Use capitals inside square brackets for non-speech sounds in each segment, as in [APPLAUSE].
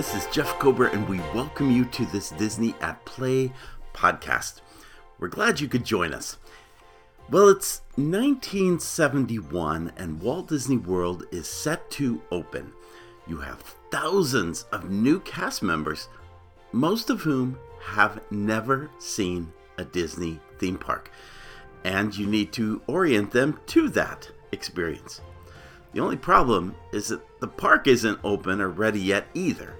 This is Jeff Kober, and we welcome you to this Disney at Play podcast. We're glad you could join us. Well, it's 1971, and Walt Disney World is set to open. You have thousands of new cast members, most of whom have never seen a Disney theme park, and you need to orient them to that experience. The only problem is that the park isn't open or ready yet either.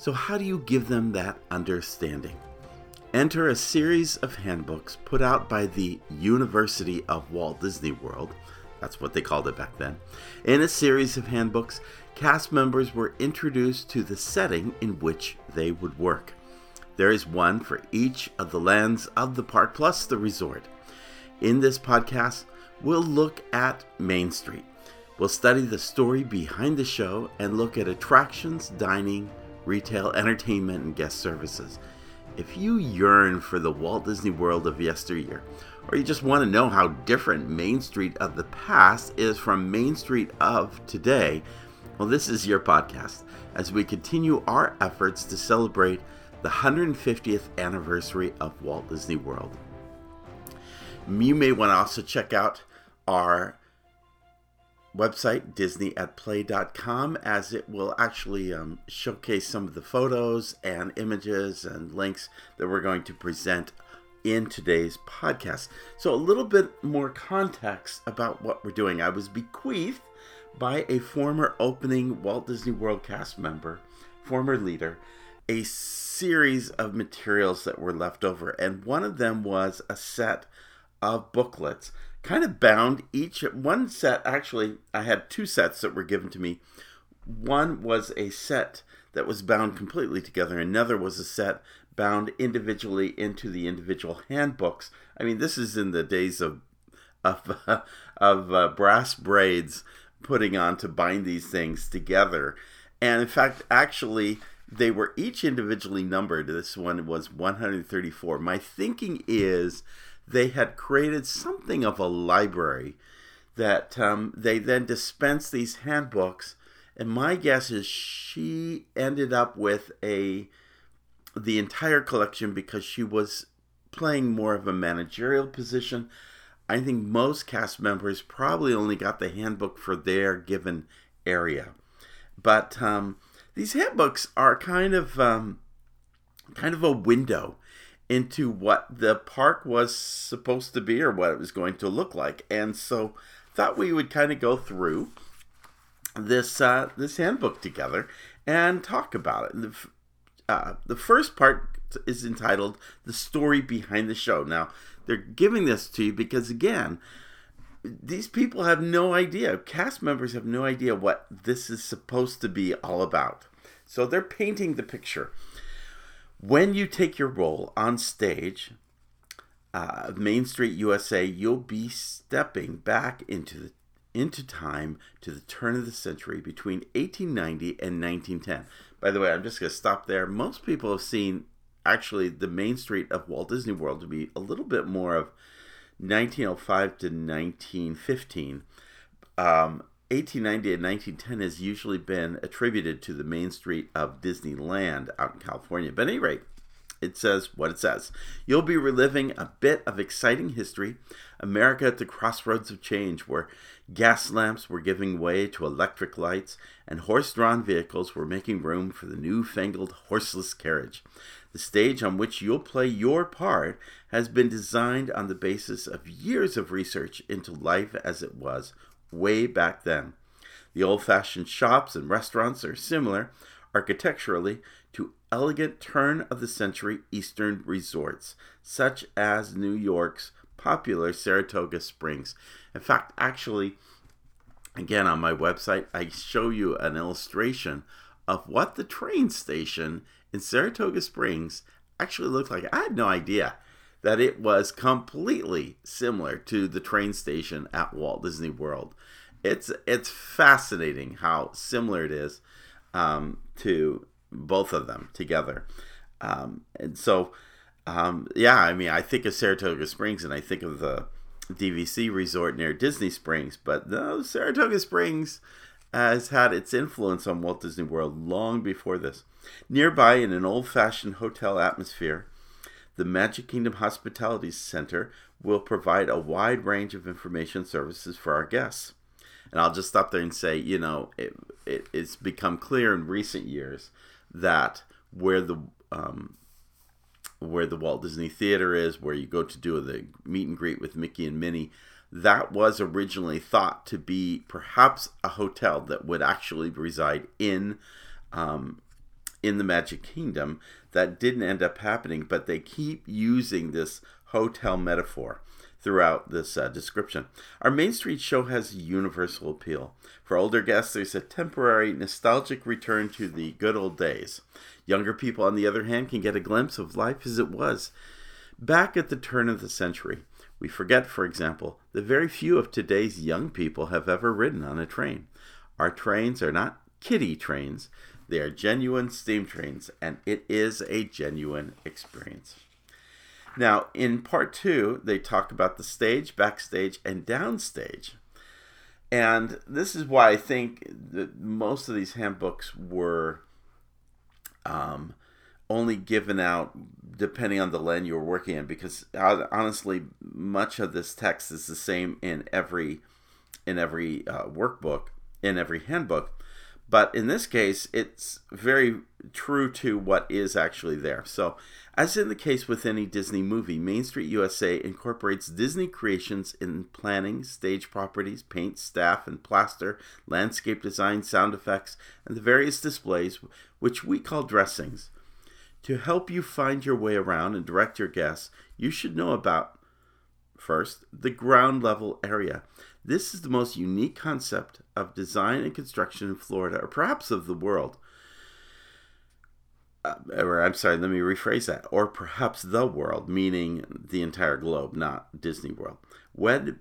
So, how do you give them that understanding? Enter a series of handbooks put out by the University of Walt Disney World. That's what they called it back then. In a series of handbooks, cast members were introduced to the setting in which they would work. There is one for each of the lands of the park plus the resort. In this podcast, we'll look at Main Street. We'll study the story behind the show and look at attractions, dining, retail, entertainment, and guest services. If you yearn for the Walt Disney World of yesteryear, or you just want to know how different Main Street of the past is from Main Street of today, well, this is your podcast as we continue our efforts to celebrate the 150th anniversary of Walt Disney World. You may want to also check out our website, disneyatplay.com, as it will actually um, showcase some of the photos and images and links that we're going to present in today's podcast. So, a little bit more context about what we're doing. I was bequeathed by a former opening Walt Disney World cast member, former leader, a series of materials that were left over, and one of them was a set of booklets kind of bound each one set actually i had two sets that were given to me. One was a set that was bound completely together. Another was a set bound individually into the individual handbooks. I mean this is in the days of of, [LAUGHS] of uh, brass braids putting on to bind these things together. And in fact actually they were each individually numbered. This one was 134 my thinking is they had created something of a library that um, they then dispensed these handbooks. And my guess is she ended up with a the entire collection because she was playing more of a managerial position. I think most cast members probably only got the handbook for their given area, but um, these handbooks are kind of um, kind of a window into what the park was supposed to be or what it was going to look like. And so thought we would kind of go through this uh, this handbook together and talk about it. The, uh, the first part is entitled "The Story Behind the Show." Now they're giving this to you because again, these people have no idea. Cast members have no idea what this is supposed to be all about. So they're painting the picture when you take your role on stage, uh, Main Street USA, you'll be stepping back into the into time to the turn of the century between 1890 and 1910. By the way, I'm just going to stop there. Most people have seen actually the Main Street of Walt Disney World to be a little bit more of 1905 to 1915. Um, 1890 and 1910 has usually been attributed to the main street of Disneyland out in California. But at any rate, it says what it says. You'll be reliving a bit of exciting history, America at the crossroads of change, where gas lamps were giving way to electric lights and horse drawn vehicles were making room for the newfangled horseless carriage. The stage on which you'll play your part has been designed on the basis of years of research into life as it was way back then. The old fashioned shops and restaurants are similar architecturally to elegant turn of the century Eastern resorts, such as New York's popular Saratoga Springs. In fact, actually, again on my website, I show you an illustration of what the train station in Saratoga Springs actually looked like. I had no idea that it was completely similar to the train station at Walt Disney World. It's it's fascinating how similar it is um, to both of them together, um, and so um, yeah, I mean, I think of Saratoga Springs and I think of the DVC resort near Disney Springs, but no, Saratoga Springs has had its influence on Walt Disney World long before this. Nearby, in an old fashioned hotel atmosphere, the Magic Kingdom Hospitality Center will provide a wide range of information services for our guests. And I'll just stop there and say, you know, it, it, it's become clear in recent years that where the um, where the Walt Disney Theater is, where you go to do the meet and greet with Mickey and Minnie, that was originally thought to be perhaps a hotel that would actually reside in um, in the Magic Kingdom. That didn't end up happening, but they keep using this hotel metaphor throughout this uh, description. Our Main Street show has universal appeal. For older guests, there's a temporary nostalgic return to the good old days. Younger people, on the other hand, can get a glimpse of life as it was back at the turn of the century. We forget, for example, that very few of today's young people have ever ridden on a train. Our trains are not kiddie trains, they are genuine steam trains, and it is a genuine experience. Now, in part two, they talk about the stage, backstage, and downstage. And this is why I think that most of these handbooks were um, only given out depending on the land you were working in, because honestly, much of this text is the same in every in every uh, workbook, in every handbook. But in this case, it's very true to what is actually there. So, as in the case with any Disney movie, Main Street USA incorporates Disney creations in planning, stage properties, paint, staff, and plaster, landscape design, sound effects, and the various displays, which we call dressings. To help you find your way around and direct your guests, you should know about first the ground level area. This is the most unique concept of design and construction in Florida, or perhaps of the world. Uh, or I'm sorry, let me rephrase that. Or perhaps the world, meaning the entire globe, not Disney World. Wed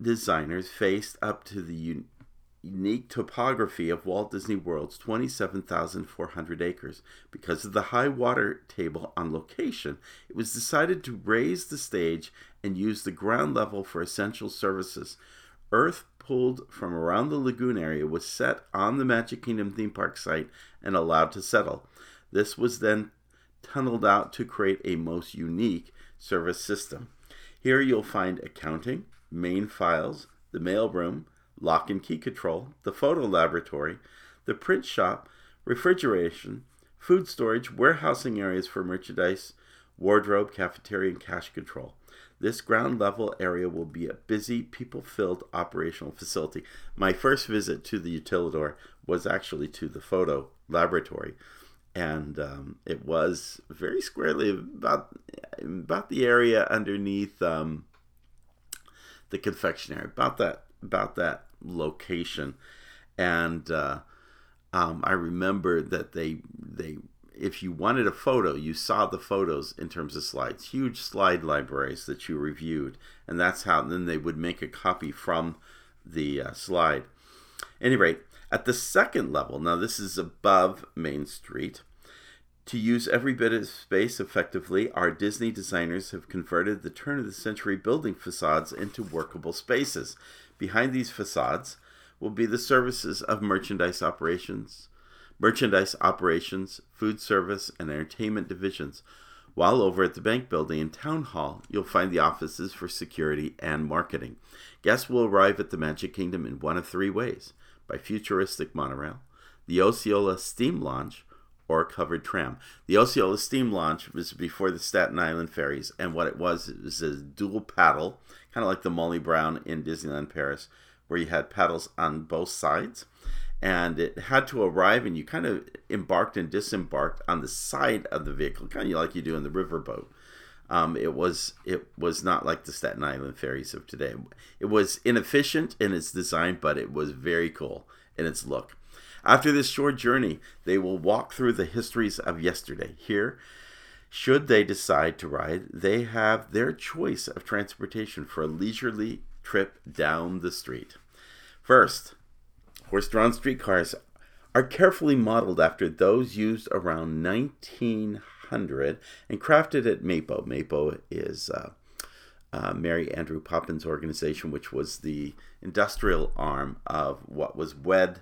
designers faced up to the un- unique topography of Walt Disney World's 27,400 acres. Because of the high water table on location, it was decided to raise the stage and use the ground level for essential services. Earth pulled from around the lagoon area was set on the Magic Kingdom theme park site and allowed to settle. This was then tunneled out to create a most unique service system. Here you'll find accounting, main files, the mailroom, lock and key control, the photo laboratory, the print shop, refrigeration, food storage, warehousing areas for merchandise, wardrobe, cafeteria, and cash control. This ground level area will be a busy, people filled operational facility. My first visit to the Utilidor was actually to the photo laboratory, and um, it was very squarely about, about the area underneath um, the confectionery, about that, about that location. And uh, um, I remember that they, they if you wanted a photo, you saw the photos in terms of slides, huge slide libraries that you reviewed, and that's how then they would make a copy from the uh, slide. any rate, at the second level, now this is above Main Street. To use every bit of space effectively, our Disney designers have converted the turn of the century building facades into workable spaces. Behind these facades will be the services of merchandise operations, merchandise operations, food service, and entertainment divisions. While over at the bank building and town hall, you'll find the offices for security and marketing. Guests will arrive at the Magic Kingdom in one of three ways by futuristic monorail, the Osceola Steam Launch, or covered tram. The Osceola Steam Launch was before the Staten Island ferries, and what it was it was a dual paddle, kind of like the Molly Brown in Disneyland Paris, where you had paddles on both sides and it had to arrive and you kind of embarked and disembarked on the side of the vehicle kind of like you do in the riverboat. Um, it was it was not like the staten island ferries of today. It was inefficient in its design but it was very cool in its look. After this short journey they will walk through the histories of yesterday. Here should they decide to ride they have their choice of transportation for a leisurely trip down the street. First Horse-drawn streetcars are carefully modeled after those used around 1900 and crafted at MAPO. MAPO is uh, uh, Mary Andrew Poppins organization, which was the industrial arm of what was WED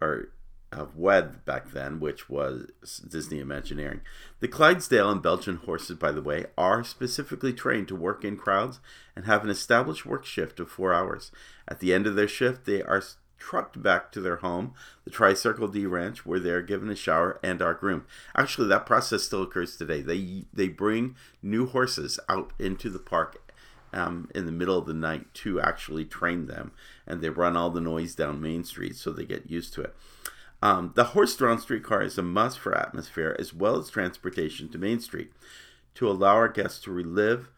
or of WED back then, which was Disney Imagineering. The Clydesdale and Belgian horses, by the way, are specifically trained to work in crowds and have an established work shift of four hours. At the end of their shift, they are trucked back to their home, the Tricircle D Ranch, where they are given a shower and are groomed. Actually, that process still occurs today. They they bring new horses out into the park um, in the middle of the night to actually train them, and they run all the noise down Main Street so they get used to it. Um, the horse-drawn streetcar is a must for atmosphere as well as transportation to Main Street. To allow our guests to relive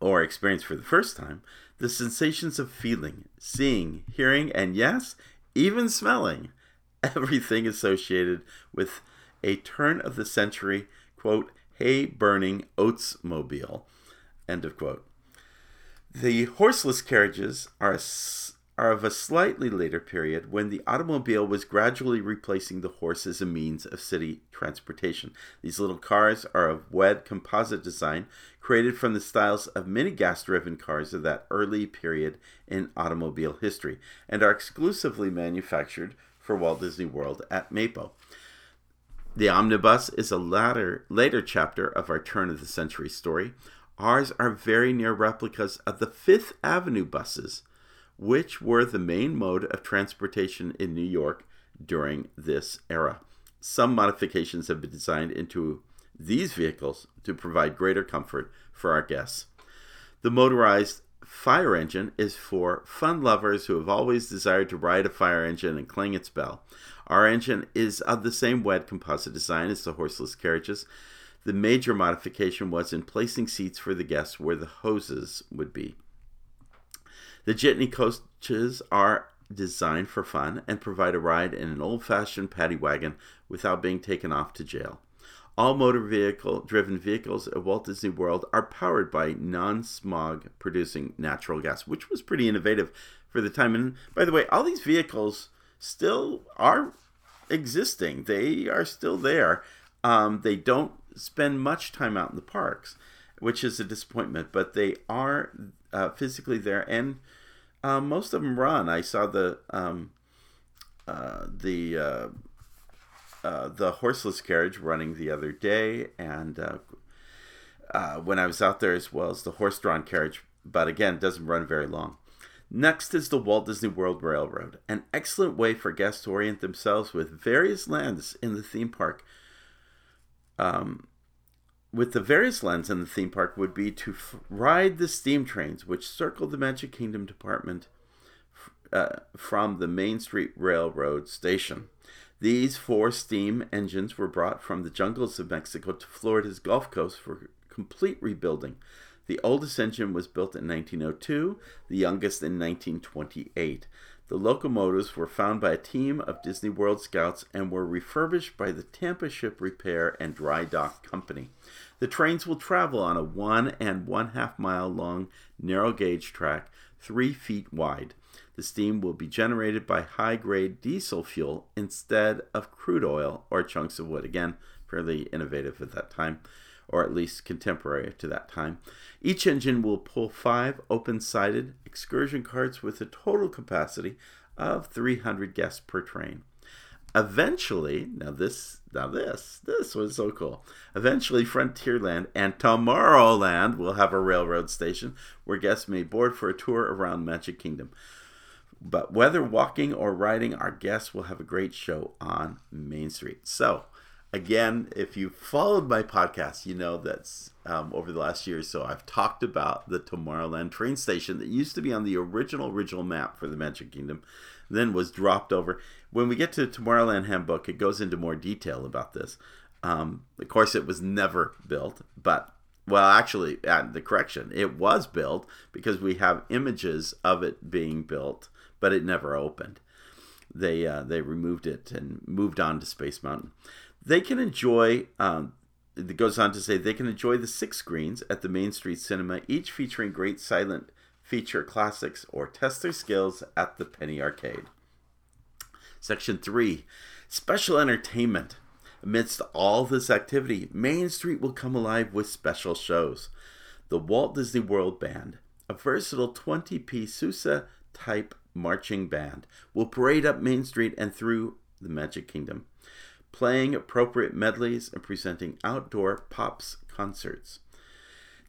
or experience for the first time the sensations of feeling, seeing, hearing, and yes, even smelling [LAUGHS] everything associated with a turn of the century, quote, hay burning oats mobile, end of quote. The horseless carriages are a are of a slightly later period when the automobile was gradually replacing the horse as a means of city transportation. These little cars are of WED composite design, created from the styles of many gas driven cars of that early period in automobile history, and are exclusively manufactured for Walt Disney World at Mapo. The omnibus is a latter, later chapter of our turn of the century story. Ours are very near replicas of the Fifth Avenue buses which were the main mode of transportation in New York during this era. Some modifications have been designed into these vehicles to provide greater comfort for our guests. The motorized fire engine is for fun lovers who have always desired to ride a fire engine and clang its bell. Our engine is of the same WED composite design as the horseless carriages. The major modification was in placing seats for the guests where the hoses would be. The jitney coaches are designed for fun and provide a ride in an old fashioned paddy wagon without being taken off to jail. All motor vehicle driven vehicles at Walt Disney World are powered by non smog producing natural gas, which was pretty innovative for the time. And by the way, all these vehicles still are existing, they are still there. Um, they don't spend much time out in the parks, which is a disappointment, but they are uh, physically there and um, most of them run. I saw the um, uh, the uh, uh, the horseless carriage running the other day, and uh, uh, when I was out there as well as the horse-drawn carriage, but again, doesn't run very long. Next is the Walt Disney World Railroad, an excellent way for guests to orient themselves with various lands in the theme park. Um, with the various lands in the theme park would be to f- ride the steam trains which circle the Magic Kingdom department uh, from the Main Street Railroad station. These four steam engines were brought from the jungles of Mexico to Florida's Gulf Coast for complete rebuilding. The oldest engine was built in 1902, the youngest in 1928. The locomotives were found by a team of Disney World Scouts and were refurbished by the Tampa Ship Repair and Dry Dock Company. The trains will travel on a one and one half mile long narrow gauge track, three feet wide. The steam will be generated by high grade diesel fuel instead of crude oil or chunks of wood. Again, fairly innovative at that time, or at least contemporary to that time. Each engine will pull five open sided excursion carts with a total capacity of 300 guests per train. Eventually, now this, now this, this was so cool. Eventually, Frontierland and Tomorrowland will have a railroad station where guests may board for a tour around Magic Kingdom. But whether walking or riding, our guests will have a great show on Main Street. So, again, if you followed my podcast, you know that um, over the last year or so, I've talked about the Tomorrowland train station that used to be on the original original map for the Magic Kingdom, then was dropped over. When we get to Tomorrowland Handbook, it goes into more detail about this. Um, of course, it was never built, but well, actually, the correction, it was built because we have images of it being built, but it never opened. They uh, they removed it and moved on to Space Mountain. They can enjoy. Um, it goes on to say they can enjoy the six screens at the Main Street Cinema, each featuring great silent feature classics, or test their skills at the Penny Arcade. Section 3 Special Entertainment. Amidst all this activity, Main Street will come alive with special shows. The Walt Disney World Band, a versatile 20 piece Sousa type marching band will parade up Main Street and through the Magic Kingdom, playing appropriate medleys and presenting outdoor pops concerts.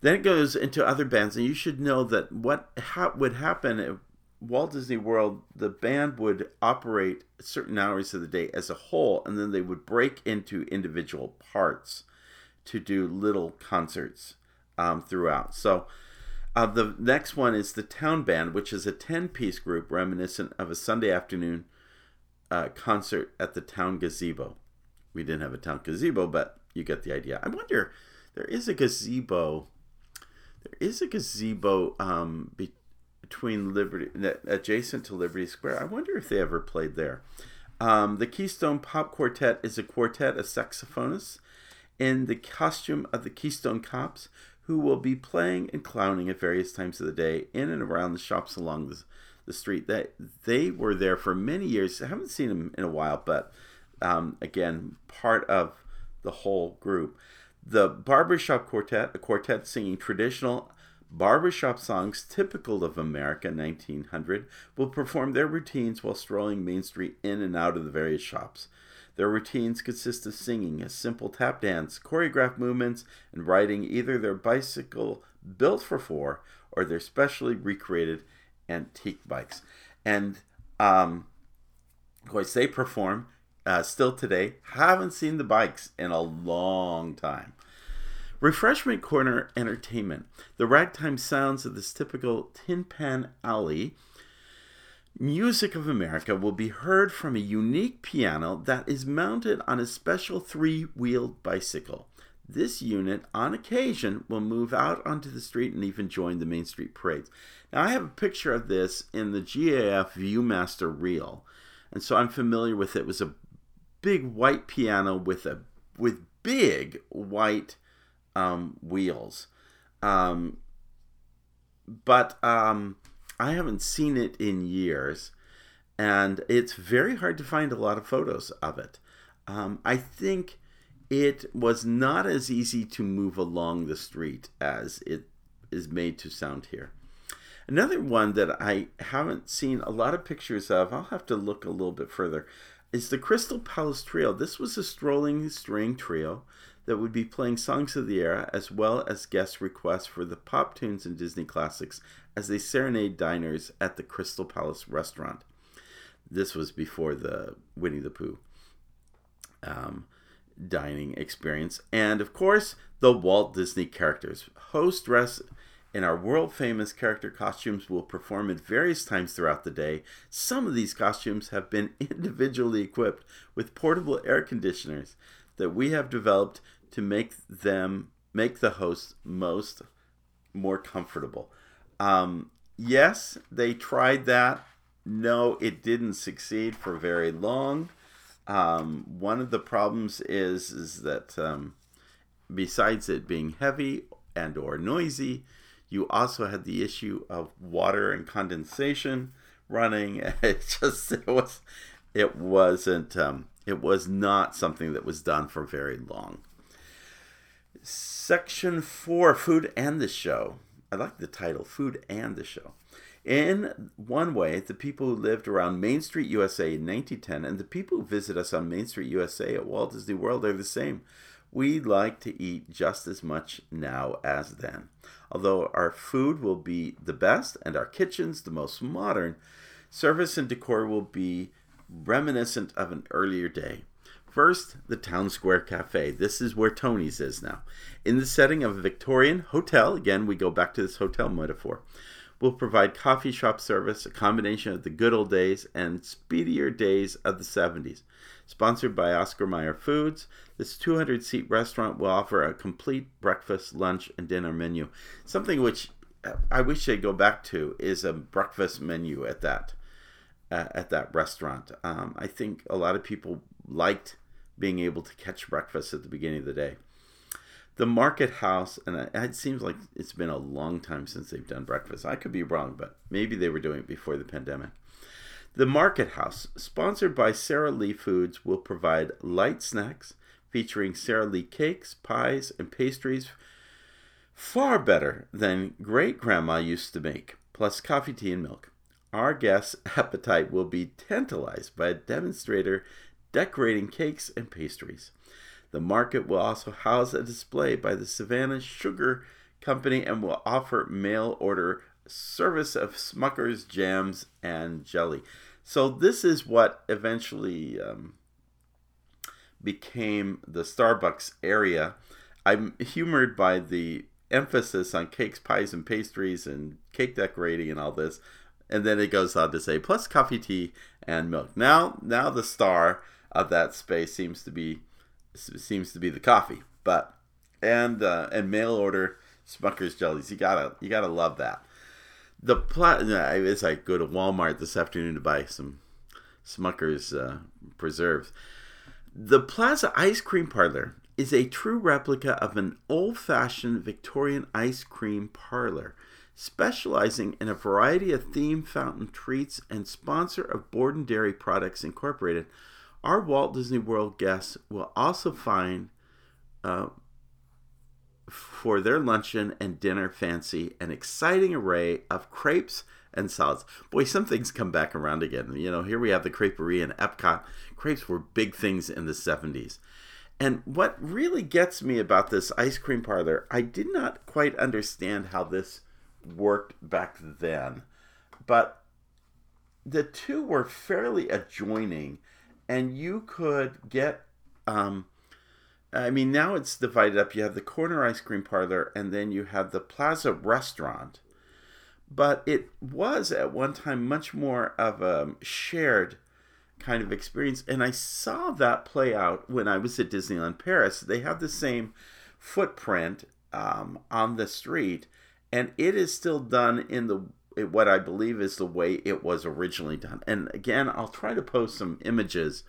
Then it goes into other bands, and you should know that what ha- would happen Walt Disney World, the band would operate certain hours of the day as a whole, and then they would break into individual parts to do little concerts um, throughout. So uh, the next one is the Town Band, which is a 10 piece group reminiscent of a Sunday afternoon uh, concert at the town gazebo. We didn't have a town gazebo, but you get the idea. I wonder, there is a gazebo. There is a gazebo um, be- between Liberty, adjacent to Liberty Square. I wonder if they ever played there. Um, the Keystone Pop Quartet is a quartet of saxophonists in the costume of the Keystone Cops, who will be playing and clowning at various times of the day in and around the shops along the, the street. That they were there for many years. I haven't seen them in a while, but um, again, part of the whole group. The Barbershop Quartet, a quartet singing traditional barbershop songs typical of America 1900, will perform their routines while strolling Main Street in and out of the various shops. Their routines consist of singing a simple tap dance, choreographed movements, and riding either their bicycle built for four or their specially recreated antique bikes. And um, of course, they perform uh, still today. Haven't seen the bikes in a long time. Refreshment Corner Entertainment. The ragtime sounds of this typical Tin Pan Alley Music of America will be heard from a unique piano that is mounted on a special three wheeled bicycle. This unit, on occasion, will move out onto the street and even join the Main Street parades. Now, I have a picture of this in the GAF Viewmaster reel, and so I'm familiar with it. It was a big white piano with a with big white um, wheels, um, but um, I haven't seen it in years, and it's very hard to find a lot of photos of it. Um, I think it was not as easy to move along the street as it is made to sound here. Another one that I haven't seen a lot of pictures of, I'll have to look a little bit further, is the Crystal Palace Trio. This was a strolling string trio that would be playing songs of the era as well as guest requests for the pop tunes and Disney classics as they serenade diners at the Crystal Palace restaurant. This was before the Winnie the Pooh um, dining experience. And of course, the Walt Disney characters. Host dress in our world famous character costumes will perform at various times throughout the day. Some of these costumes have been [LAUGHS] individually equipped with portable air conditioners that we have developed to make them make the host most more comfortable. Um, yes, they tried that. No, it didn't succeed for very long. Um, one of the problems is is that um, besides it being heavy and or noisy, you also had the issue of water and condensation running. [LAUGHS] It just it was it wasn't um, it was not something that was done for very long. Section four, food and the show. I like the title, Food and the Show. In one way, the people who lived around Main Street, USA in 1910 and the people who visit us on Main Street, USA at Walt Disney World are the same. We like to eat just as much now as then. Although our food will be the best and our kitchens the most modern, service and decor will be reminiscent of an earlier day. First, the Town Square Cafe. This is where Tony's is now. In the setting of a Victorian hotel, again, we go back to this hotel metaphor, will provide coffee shop service, a combination of the good old days and speedier days of the 70s. Sponsored by Oscar Mayer Foods, this 200 seat restaurant will offer a complete breakfast, lunch, and dinner menu. Something which I wish they'd go back to is a breakfast menu at that uh, at that restaurant. Um, I think a lot of people liked being able to catch breakfast at the beginning of the day. The Market House, and it seems like it's been a long time since they've done breakfast. I could be wrong, but maybe they were doing it before the pandemic. The Market House, sponsored by Sara Lee Foods, will provide light snacks featuring Sara Lee cakes, pies, and pastries far better than great grandma used to make, plus coffee, tea, and milk. our guest's [LAUGHS] appetite will be tantalized by a demonstrator decorating cakes and pastries. The market will also house a display by the Savannah Sugar Company and will offer mail order service of Smucker's jams and jelly. So this is what eventually um, became the Starbucks area. I'm humored by the emphasis on cakes, pies, and pastries, and cake decorating, and all this. And then it goes on to say plus coffee, tea, and milk. Now, now the star of that space seems to be seems to be the coffee, but and uh, and mail order Smucker's jellies. You gotta you gotta love that. The pla- as I go to Walmart this afternoon to buy some Smucker's uh, preserves. The Plaza Ice Cream Parlor is a true replica of an old-fashioned Victorian ice cream parlor, specializing in a variety of theme fountain treats and sponsor of Borden Dairy Products Incorporated our Walt Disney World guests will also find uh, for their luncheon and dinner fancy an exciting array of crepes and salads. Boy, some things come back around again. You know, here we have the creperie in Epcot. Crepes were big things in the 70s. And what really gets me about this ice cream parlor, I did not quite understand how this worked back then, but the two were fairly adjoining and you could get um, I mean, now it's divided up. You have the corner ice cream parlor, and then you have the plaza restaurant. But it was at one time much more of a shared kind of experience. And I saw that play out when I was at Disneyland Paris. They have the same footprint um, on the street, and it is still done in the what I believe is the way it was originally done. And again, I'll try to post some images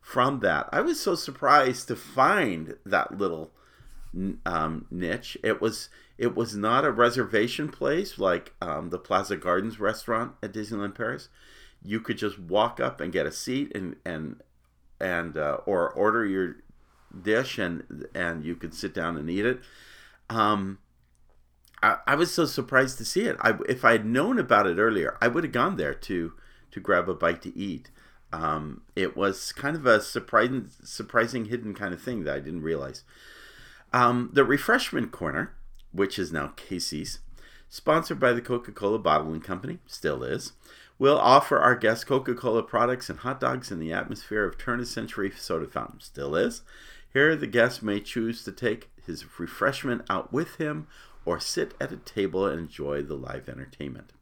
from that. I was so surprised to find that little um, niche. It was it was not a reservation place like um, the Plaza Gardens restaurant at Disneyland Paris. You could just walk up and get a seat and and and uh, or order your dish and and you could sit down and eat it. Um, I, was so surprised to see it. I, if I had known about it earlier, I would have gone there to to grab a bite to eat. Um, it was kind of a surprising, surprising hidden kind of thing that I didn't realize. Um, the refreshment corner, which is now Casey's, sponsored by the Coca-Cola Bottling Company, still is, will offer our guests Coca-Cola products and hot dogs in the atmosphere of turn of century soda fountain, still is. Here, the guest may choose to take his refreshment out with him or sit at a table and enjoy the live entertainment.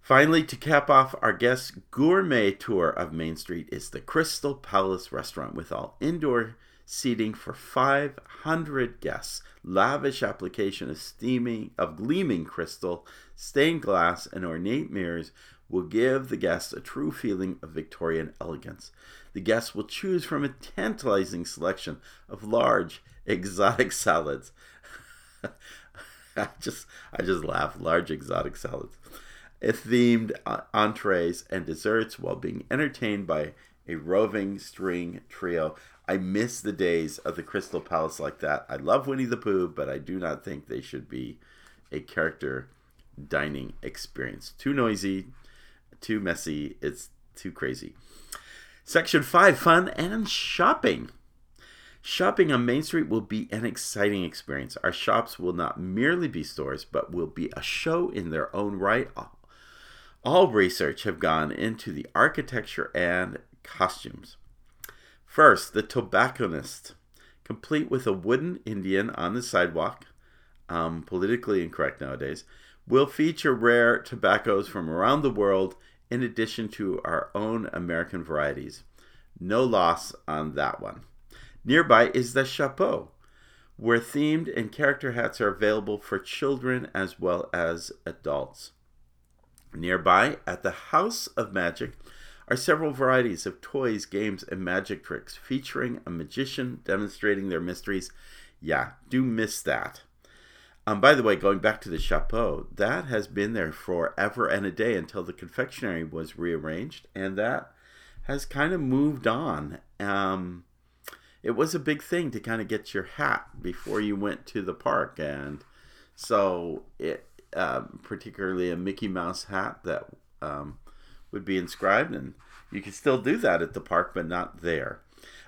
Finally, to cap off our guest gourmet tour of Main Street is the Crystal Palace restaurant with all indoor seating for 500 guests. Lavish application of steaming of gleaming crystal, stained glass, and ornate mirrors will give the guests a true feeling of Victorian elegance. The guests will choose from a tantalizing selection of large [LAUGHS] exotic salads, [LAUGHS] I just I just laugh. Large exotic salads, themed uh, entrees and desserts, while being entertained by a roving string trio. I miss the days of the Crystal Palace like that. I love Winnie the Pooh, but I do not think they should be a character dining experience. Too noisy, too messy. It's too crazy. Section 5 Fun and Shopping. Shopping on Main Street will be an exciting experience. Our shops will not merely be stores, but will be a show in their own right. All research have gone into the architecture and costumes. First, the tobacconist, complete with a wooden Indian on the sidewalk, um, politically incorrect nowadays, will feature rare tobaccos from around the world in addition to our own American varieties. No loss on that one. Nearby is the Chapeau, where themed and character hats are available for children as well as adults. Nearby, at the House of Magic, are several varieties of toys, games, and magic tricks featuring a magician demonstrating their mysteries. Yeah, do miss that. Um, by the way, going back to the chapeau, that has been there forever and a day until the confectionery was rearranged, and that has kind of moved on. Um, it was a big thing to kind of get your hat before you went to the park, and so it um, particularly a Mickey Mouse hat that um, would be inscribed, and you can still do that at the park, but not there.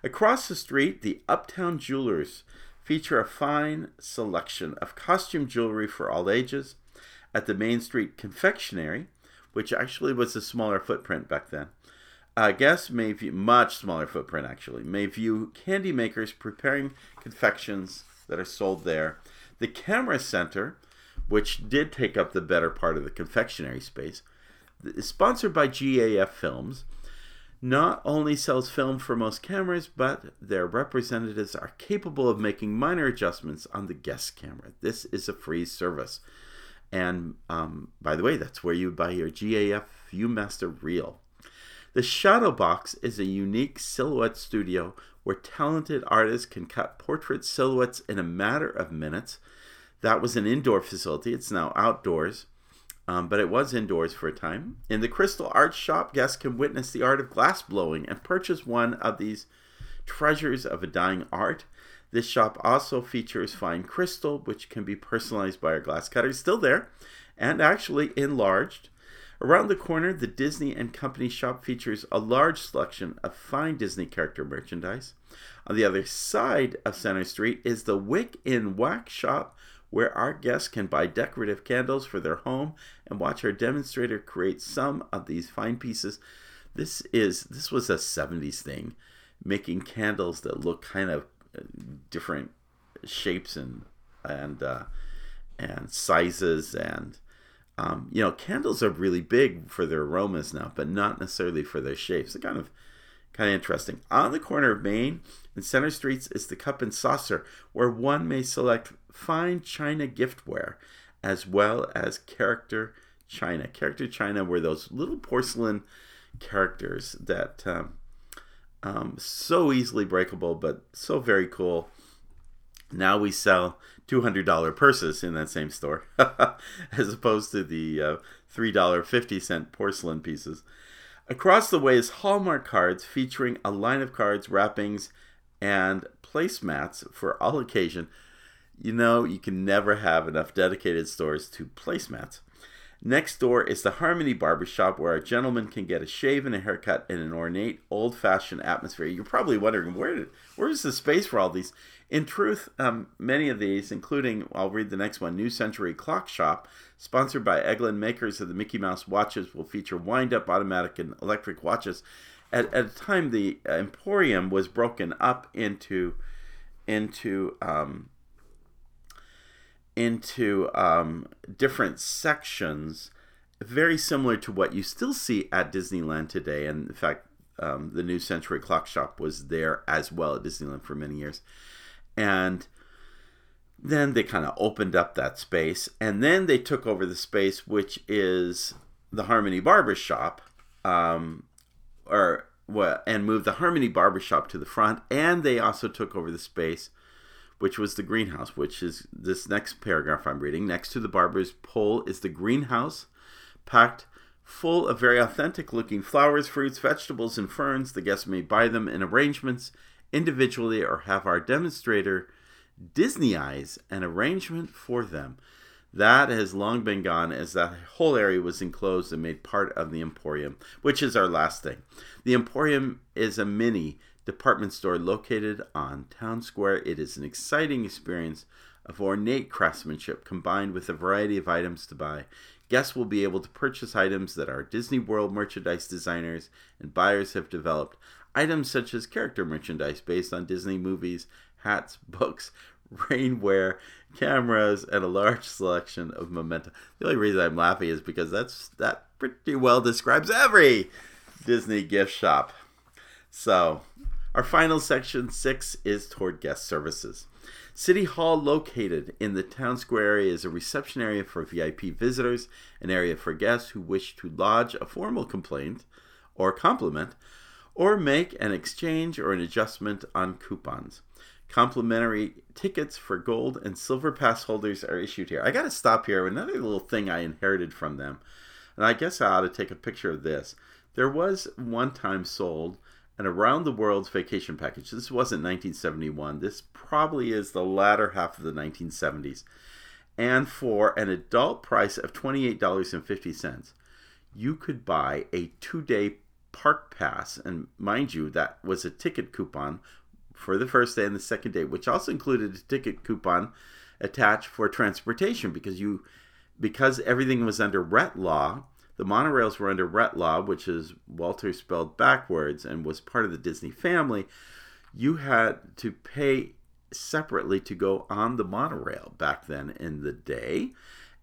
Across the street, the Uptown Jewelers feature a fine selection of costume jewelry for all ages. At the Main Street Confectionery, which actually was a smaller footprint back then, uh, guests may view much smaller footprint actually may view candy makers preparing confections that are sold there. The Camera Center, which did take up the better part of the confectionery space, is sponsored by GAF Films. Not only sells film for most cameras, but their representatives are capable of making minor adjustments on the guest camera. This is a free service. And um, by the way, that's where you buy your GAF Viewmaster reel. The Shadow Box is a unique silhouette studio where talented artists can cut portrait silhouettes in a matter of minutes. That was an indoor facility, it's now outdoors, um, but it was indoors for a time. In the Crystal Art Shop, guests can witness the art of glass blowing and purchase one of these treasures of a dying art. This shop also features fine crystal, which can be personalized by our glass cutters, still there, and actually enlarged. Around the corner, the Disney and Company shop features a large selection of fine Disney character merchandise. On the other side of Center Street is the Wick in Wax shop, where our guests can buy decorative candles for their home and watch our demonstrator create some of these fine pieces. This is this was a 70s thing, making candles that look kind of uh, different shapes and and uh, and sizes and um, you know, candles are really big for their aromas now, but not necessarily for their shapes. They're kind of kind of interesting. On the corner of Main and Center Streets is the Cup and Saucer, where one may select fine china giftware as well as character china. Character china were those little porcelain characters that um, um, so easily breakable, but so very cool. Now we sell $200 purses in that same store, [LAUGHS] as opposed to the uh, $3.50 porcelain pieces. Across the way is Hallmark cards featuring a line of cards, wrappings, and placemats for all occasion. You know, you can never have enough dedicated stores to placemats. Next door is the Harmony Barbershop, where a gentleman can get a shave and a haircut in an ornate, old-fashioned atmosphere. You're probably wondering where did, where is the space for all these? In truth, um, many of these, including I'll read the next one, New Century Clock Shop, sponsored by Elgin, makers of the Mickey Mouse watches, will feature wind-up automatic and electric watches. At, at a time, the Emporium was broken up into into um, into um, different sections, very similar to what you still see at Disneyland today. And in fact, um, the New Century Clock Shop was there as well at Disneyland for many years. And then they kind of opened up that space, and then they took over the space, which is the Harmony Barber Shop, um, or well, and moved the Harmony Barber Shop to the front, and they also took over the space which was the greenhouse, which is this next paragraph I'm reading. Next to the barber's pole is the greenhouse, packed full of very authentic looking flowers, fruits, vegetables, and ferns. The guests may buy them in arrangements individually or have our demonstrator Disneyize an arrangement for them. That has long been gone as that whole area was enclosed and made part of the Emporium, which is our last thing. The Emporium is a mini department store located on Town Square. It is an exciting experience of ornate craftsmanship combined with a variety of items to buy. Guests will be able to purchase items that our Disney World merchandise designers and buyers have developed. Items such as character merchandise based on Disney movies, hats, [LAUGHS] books, rainwear, cameras, and a large selection of memento. The only reason I'm laughing is because that's that pretty well describes every Disney gift shop. So our final section six is toward guest services. City Hall, located in the town square area, is a reception area for VIP visitors, an area for guests who wish to lodge a formal complaint or compliment, or make an exchange or an adjustment on coupons. Complimentary tickets for gold and silver pass holders are issued here. I got to stop here. Another little thing I inherited from them, and I guess I ought to take a picture of this. There was one time sold an around the world vacation package. This wasn't 1971. This probably is the latter half of the 1970s. And for an adult price of $28.50, you could buy a two day park pass. And mind you, that was a ticket coupon for the first day and the second day, which also included a ticket coupon attached for transportation because you because everything was under RET law, the monorails were under Retlaw, which is Walter spelled backwards and was part of the Disney family. You had to pay separately to go on the monorail back then in the day.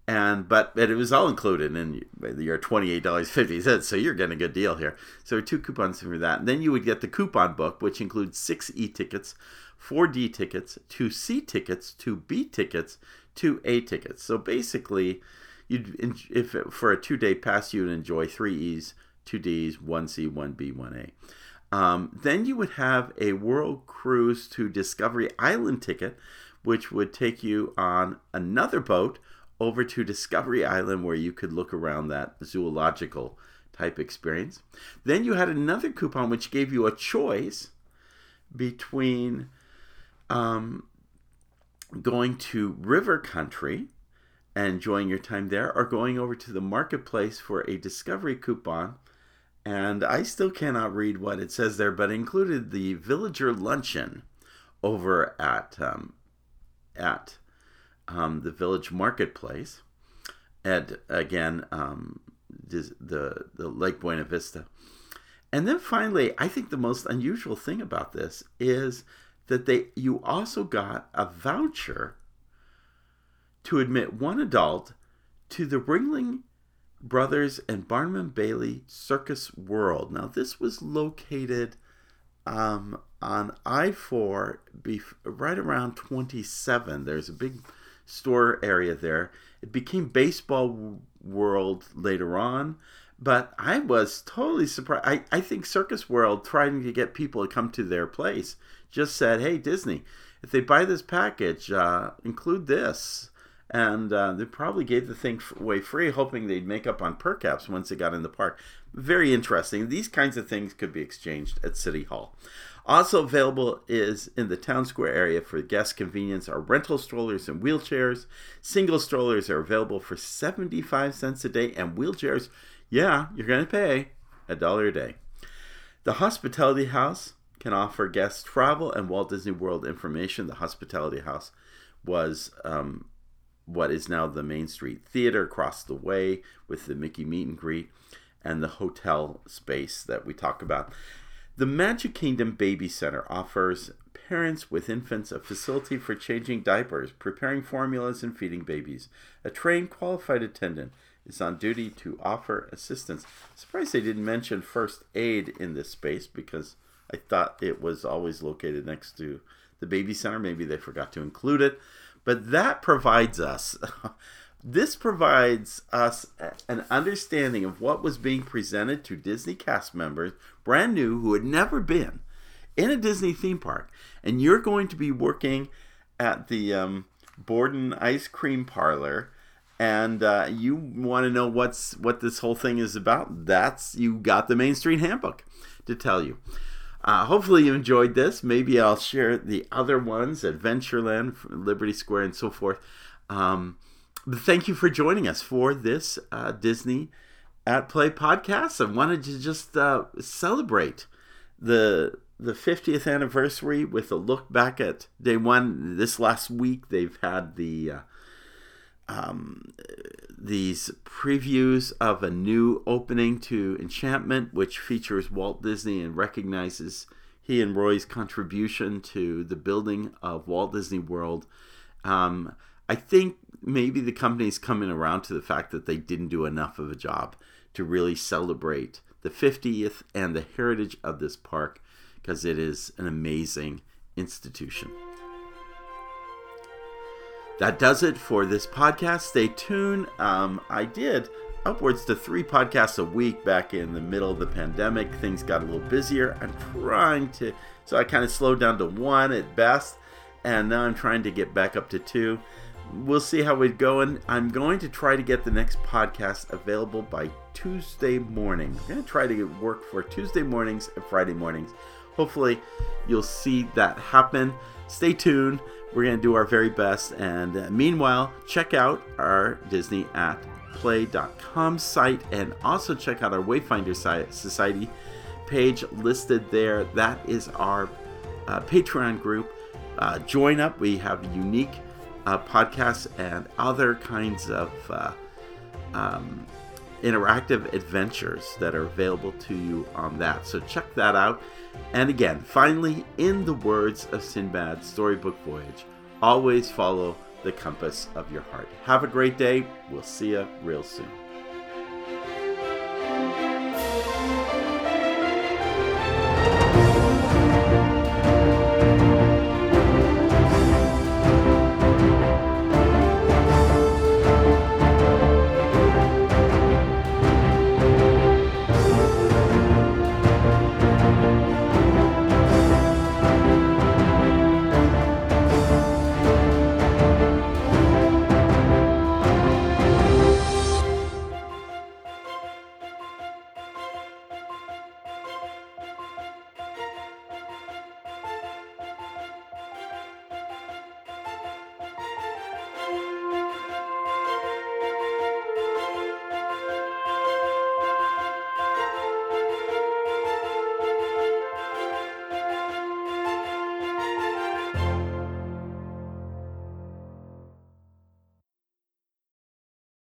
And but, but it was all included in your $28.50 so you're getting a good deal here. So two coupons for that. And then you would get the coupon book which includes six e-tickets four d tickets two c tickets two b tickets two a tickets. So basically you'd if for a two day pass you'd enjoy three e's two d's one c one b one a um, then you would have a world cruise to discovery island ticket which would take you on another boat over to Discovery Island where you could look around that zoological type experience. Then you had another coupon which gave you a choice between um, going to River Country and enjoying your time there or going over to the marketplace for a discovery coupon. And I still cannot read what it says there, but included the villager luncheon over at um, at um, the village marketplace, and again um, the the Lake Buena Vista, and then finally, I think the most unusual thing about this is that they you also got a voucher to admit one adult to the Ringling Brothers and Barnum Bailey Circus World. Now, this was located um, on I 4 right around 27. There's a big store area there. It became Baseball World later on, but I was totally surprised. I, I think Circus World, trying to get people to come to their place, just said, hey, Disney, if they buy this package, uh, include this. And uh, they probably gave the thing away free, hoping they'd make up on per caps once they got in the park. Very interesting. These kinds of things could be exchanged at City Hall. Also available is in the town square area for guest convenience are rental strollers and wheelchairs. Single strollers are available for 75 cents a day, and wheelchairs, yeah, you're going to pay a dollar a day. The Hospitality House can offer guests travel and Walt Disney World information. The Hospitality House was um, what is now the Main Street Theater across the way with the Mickey meet and greet and the hotel space that we talk about. The Magic Kingdom Baby Center offers parents with infants a facility for changing diapers, preparing formulas, and feeding babies. A trained, qualified attendant is on duty to offer assistance. Surprised they didn't mention first aid in this space because I thought it was always located next to the baby center. Maybe they forgot to include it. But that provides us [LAUGHS] This provides us an understanding of what was being presented to Disney cast members, brand new, who had never been in a Disney theme park. And you're going to be working at the um, Borden Ice Cream Parlor and uh, you want to know what's what this whole thing is about, that's you got the Main Street Handbook to tell you. Uh, hopefully you enjoyed this. Maybe I'll share the other ones, Adventureland, Liberty Square, and so forth. Um, thank you for joining us for this uh, Disney at Play podcast. I wanted to just uh, celebrate the the 50th anniversary with a look back at day one. This last week, they've had the uh, um, these previews of a new opening to Enchantment, which features Walt Disney and recognizes he and Roy's contribution to the building of Walt Disney World. Um, I think maybe the company's coming around to the fact that they didn't do enough of a job to really celebrate the 50th and the heritage of this park because it is an amazing institution. That does it for this podcast. Stay tuned. Um, I did upwards to three podcasts a week back in the middle of the pandemic. Things got a little busier. I'm trying to, so I kind of slowed down to one at best, and now I'm trying to get back up to two we'll see how we're going. I'm going to try to get the next podcast available by Tuesday morning. I'm going to try to work for Tuesday mornings and Friday mornings. Hopefully, you'll see that happen. Stay tuned. We're going to do our very best. And uh, meanwhile, check out our Disney at wayfinderplay.com site and also check out our Wayfinder Society page listed there. That is our uh, Patreon group. Uh, join up. We have unique uh, podcasts and other kinds of uh, um, interactive adventures that are available to you on that. So check that out. And again, finally, in the words of Sinbad's storybook voyage, always follow the compass of your heart. Have a great day. We'll see you real soon.